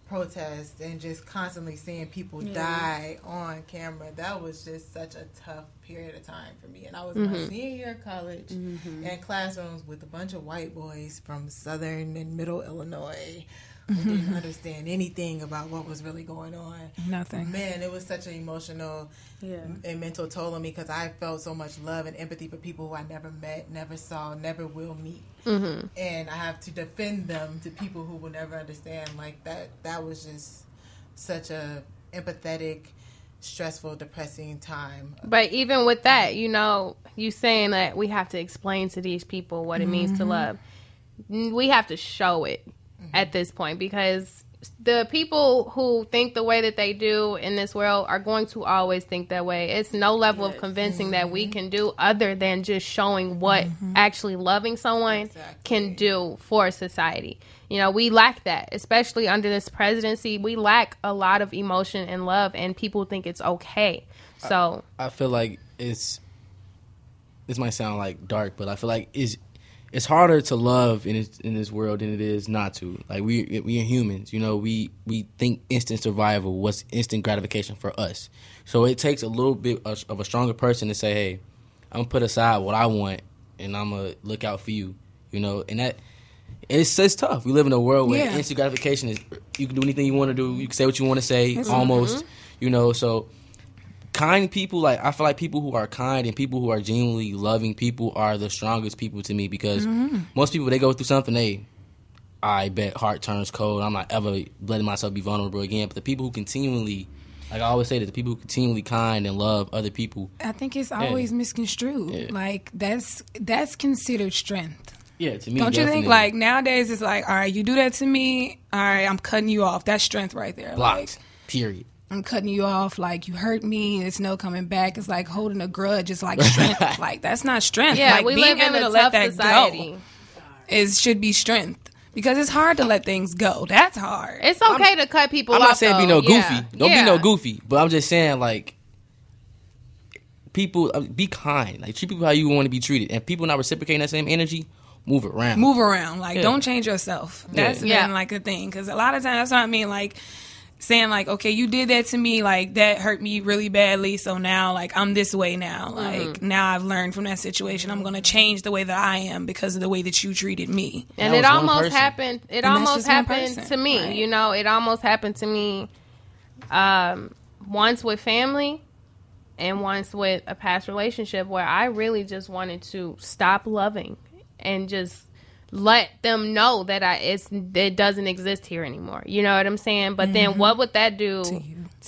protests and just constantly seeing people die on camera that was just such a tough period of time for me and i was in my mm-hmm. senior year of college mm-hmm. in classrooms with a bunch of white boys from southern and middle illinois who mm-hmm. didn't understand anything about what was really going on Nothing. man it was such an emotional Yeah. and mental toll on me because I felt so much love and empathy for people who I never met, never saw, never will meet, Mm-hmm. and I have to defend them to people who will never understand. Like that, that was just such a empathetic, stressful, depressing time. But even with that, you know, you saying that we have to explain to these people what it means to mm-hmm. love. We have to show it mm-hmm. at this point because the people who think the way that they do in this world are going to always think that way. It's no level of convincing that we mm-hmm. can do other than just showing what actually loving someone can do for society. You know, we lack that, especially under this presidency. We lack a lot of emotion and love, and people think it's okay. So, I feel like it's this might sound like dark, but I feel like it's it's harder to love in this, in this world than it is not to. Like we we are humans, you know. We we think instant survival, what's instant gratification for us. So it takes a little bit of a stronger person to say, "Hey, I'm gonna put aside what I want, and I'm gonna look out for you." You know, and that it's it's tough. We live in a world where Yeah. instant gratification is you can do anything you want to do. You can say what you want to say, almost. Mm-hmm. You know, so kind people like I feel like people who are kind and people who are genuinely loving people are the strongest people to me because mm-hmm. most people they go through something they I bet heart turns cold. I'm not ever letting myself be vulnerable again. But the people who continually like I always say that the people who continually kind and love other people I think it's always misconstrued. Yeah. Like that's that's considered strength. Yeah to me Don't you think? Like nowadays, it's like, all right, you do that to me, all right, I'm cutting you off. That's strength right there. blocks Like, period. I'm cutting you off. Like you hurt me, it's no coming back. It's like holding a grudge. It's like strength. like that's not strength. yeah, like we being live in able a to let that society. go is should be strength because it's hard to let things go. That's hard. It's okay to cut people off. I'm off. not saying be no goofy. Yeah. Don't Yeah. be no goofy. But I'm just saying like people uh, be kind. Like treat people how you want to be treated. And people not reciprocating that same energy, move it around. move around. Like, Yeah. don't change yourself. That's Yeah. been like a thing. Because a lot of times, that's what I mean. Like, saying, like, okay, you did that to me. Like, that hurt me really badly. So now, like, I'm this way now. Like, Mm-hmm. now I've learned from that situation. I'm going to change the way that I am because of the way that you treated me. And That it almost person. happened. It And almost happened person, to me. right. You know, it almost happened to me um, once with family and once with a past relationship where I really just wanted to stop loving and just let them know that I it's it doesn't exist here anymore. You know what I'm saying? But then mm-hmm. what would that do to,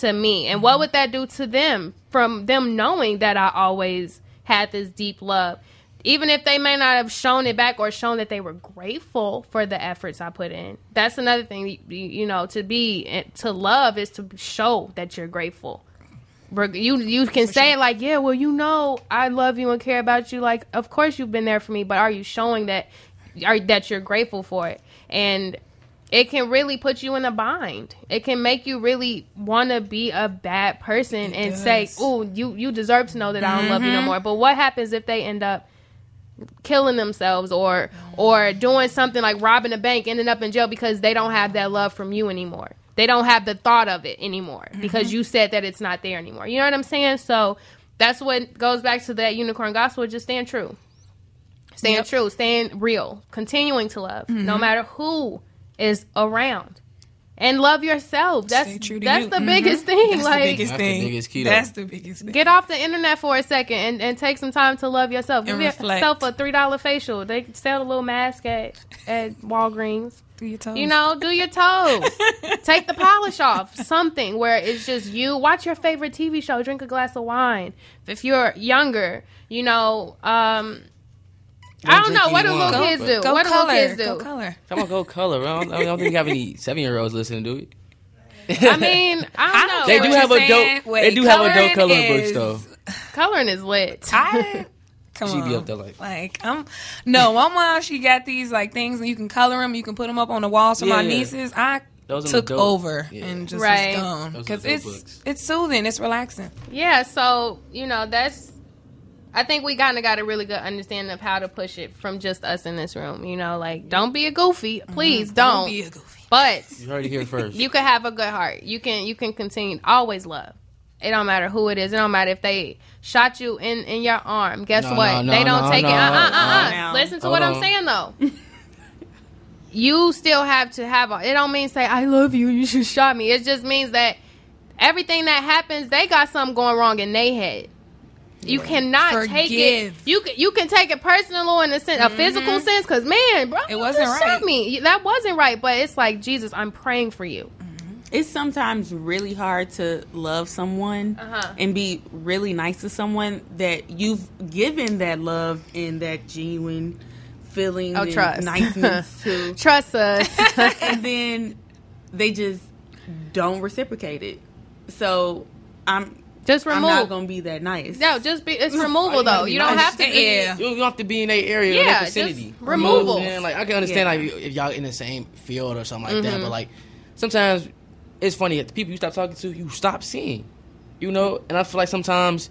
you. me? And what would that do to them from them knowing that I always had this deep love? Even if they may not have shown it back or shown that they were grateful for the efforts I put in. That's another thing you, you know, to be eh, to love is to show that you're grateful. You you can say it like, yeah, well, you know, I love you and care about you. Like, of course you've been there for me, but are you showing that are that you're grateful for it? And it can really put you in a bind. It can make you really want to be a bad person and say, "Oh, you you deserve to know that I don't love you no more." But what happens if they end up killing themselves or or doing something like robbing a bank, ending up in jail because they don't have that love from you anymore. They don't have the thought of it anymore because you said that it's not there anymore. You know what I'm saying? So that's what goes back to that unicorn gospel. Just stand true, staying Yep. true, staying real, continuing to love, no matter who is around. And love yourself. That's Stay true to that's you. the Mhm. biggest thing. That's like the biggest That's the thing. biggest key. That's the biggest thing. get off the internet for a second and, and take some time to love yourself. And Give reflect. yourself a three dollar facial. They sell a little mask at at Walgreens. Do your toes. You know, do your toes. Take the polish off. Something where it's just you. Watch your favorite TV show. Drink a glass of wine. If you're younger, you know, um, I don't know what do any little wine, kids but- do. Go what do color. little kids Go do? color. Come on, go color. I don't, I don't think you have any seven year olds listening do it. I mean, I don't know. They do have a dope. Wait, they do have a dope coloring color books though. Coloring is lit. I Come She on. be up there like- like I'm no, my mom. She got these like things, and you can color them. You can put them up on the walls for Yeah, my yeah. nieces. I Those took dope. over Yeah. and just Right. was gone because it's books. it's soothing. It's relaxing. Yeah, so you know that's. I think we kind of got a really good understanding of how to push it from just us in this room. You know, like don't be a goofy, mm-hmm. please don't. be a goofy. But You heard it here first. you can have a good heart. You can you can continue always love. It don't matter who it is. It don't matter if they shot you in in your arm. Guess No, what? no, they don't no, take it. Uh uh uh uh. Listen to Hold what I'm saying though. you still have to have. A, it don't mean say I love you. You should shot me. It just means that everything that happens, they got something going wrong in their head. You cannot take it. You can you can take it personal in a sense, a physical sense, because man, bro, It you wasn't just shot right. Me that wasn't right. But it's like Jesus, I'm praying for you. It's sometimes really hard to love someone Uh-huh. and be really nice to someone that you've given that love and that genuine feeling Oh, and trust. niceness to Trust us. and then they just don't reciprocate it so i'm just i'm not gonna be that nice no, just be. It's removal you though. be You don't nice? have to. Be, Yeah. You don't have to be in their area, Yeah, yeah, just vicinity. removal. Man, like I can understand Yeah. like if y'all in the same field or something like Mm-hmm. that, but like sometimes it's funny that the people you stop talking to, you stop seeing. You know, and I feel like sometimes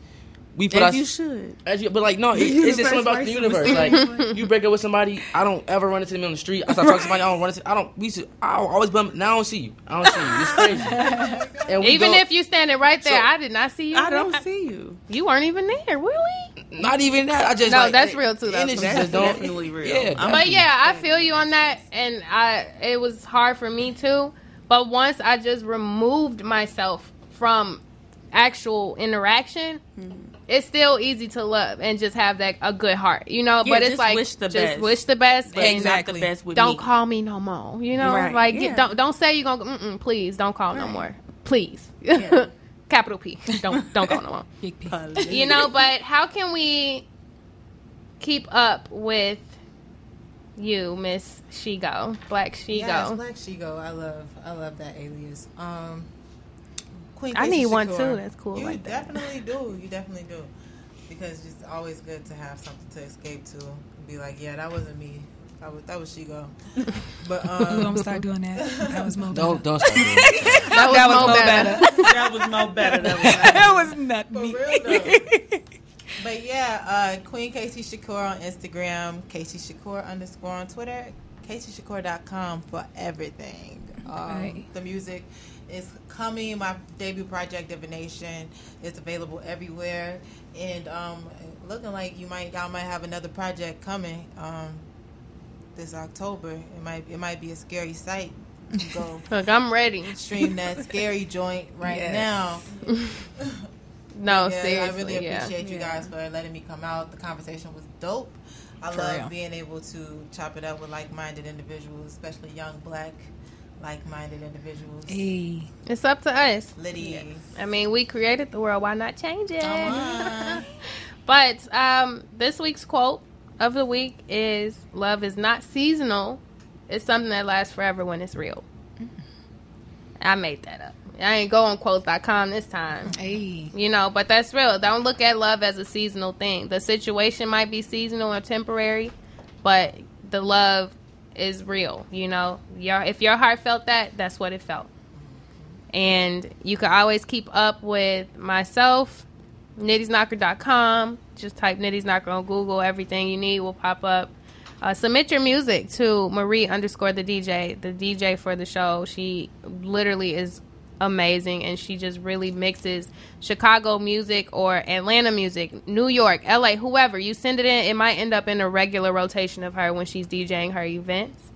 we put as our you should As you, but like no, it, The it's just something about the universe. Like you break up with somebody, I don't ever run into them on the street. I start talking to somebody, I don't run into. I don't. We used to, I always bump. Now I don't see you. I don't see you. It's crazy. And we Even go- if you standing right there, So- I did not see you. i don't see you You weren't even there, really. not even that, I just No, like, that's the real, too, though. That's just definitely real. Yeah, I'm- But yeah, I feel you on that, and I it was hard for me too. But once I just removed myself from actual interaction, mm-hmm. it's still easy to love and just have that a good heart, you know. Yeah, but it's just like wish the just best. wish the best. but Exactly. not the best with Don't me. call me no more. You know, Right, like yeah. don't don't say you're gonna. Mm-mm, please don't call no more. Please, Yeah. capital P. Don't don't call no more. Big P. You know, but how can we keep up with you, Miss Shego, Black Shego? Yes, Black Shego. I love, I love that alias. Um, Queen. I Casey need one, too, that's cool You like that. definitely do. You definitely do, because it's always good to have something to escape to. And be like, yeah, that wasn't me. That was that was Shego. But Ooh, I'm um, start doing that. That was Mo. Don't Better. don't start doing that. that was, That was Mo Mo better. that was no better that was that was not For me. real though. But yeah, uh, Queen Casey Shakur on Instagram, Casey Shakur underscore on Twitter, CaseyShakur.com for everything. Um, Right. The music is coming. My debut project, Divination, is available everywhere, and um, looking like you might y'all might have another project coming um, this October. It might it might be a scary sight. to Go Look, I'm ready. stream that scary joint right Yes. now. No, Yeah, seriously, I really yeah. appreciate you guys for letting me come out. The conversation was dope. I For love real. being able to chop it up with like-minded individuals, especially young black like-minded individuals. Hey. It's up to us. Liddy, I mean, we created the world. Why not change it? Come on. but um, this week's quote of the week is "Love is not seasonal. It's something that lasts forever when it's real." I made that up. I ain't go on quotes.com this time. Hey. You know, but that's real. Don't look at love as a seasonal thing. The situation might be seasonal or temporary, but the love is real. You know, your if your heart felt that, that's what it felt. And you can always keep up with myself, nittiesknocker.com. Just type Nitty's Knocker on Google. Everything you need will pop up. Uh, submit your music to Marie underscore the DJ, the DJ for the show. She literally is amazing and she just really mixes Chicago music or Atlanta music, New York, LA, whoever. You send it in, it might end up in a regular rotation of her when she's DJing her events.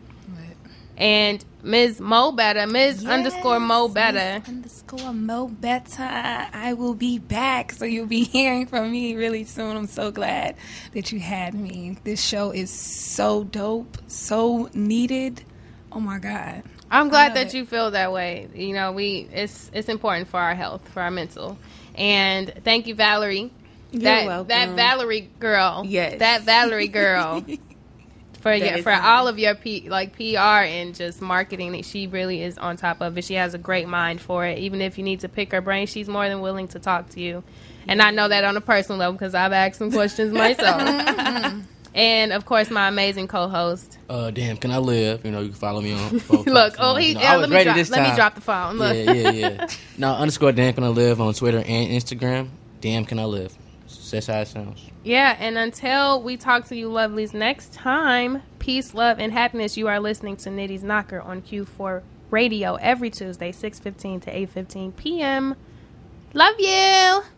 And Ms. Mo Better, Ms. underscore Mo Better. Miss Underscore Mo Better. I will be back, so you'll be hearing from me really soon. I'm so glad that you had me. This show is so dope, so needed. Oh my god. I'm glad that it. you feel that way. You know, we it's it's important for our health, for our mental. And thank you, Valerie. You're that welcome. that Valerie girl. Yes. That Valerie girl for yeah, for all of your P, like PR and just marketing. That she really is on top of it. She has a great mind for it. Even if you need to pick her brain, she's more than willing to talk to you. And I know that on a personal level because I've asked some questions myself. Mm-hmm. And of course, my amazing co-host. Uh, damn, can I live? You know, you can follow me on. Look, oh, he You know, yeah, let me drop, let me drop the phone. Look. Yeah, yeah, yeah. now underscore damn can I live on Twitter and Instagram. Damn, can I live? That's how it sounds. Yeah, and until we talk to you lovelies next time, peace, love, and happiness. You are listening to Nitty's Knocker on Q4 Radio every Tuesday, 6.15 to 8.15 p.m. Love you!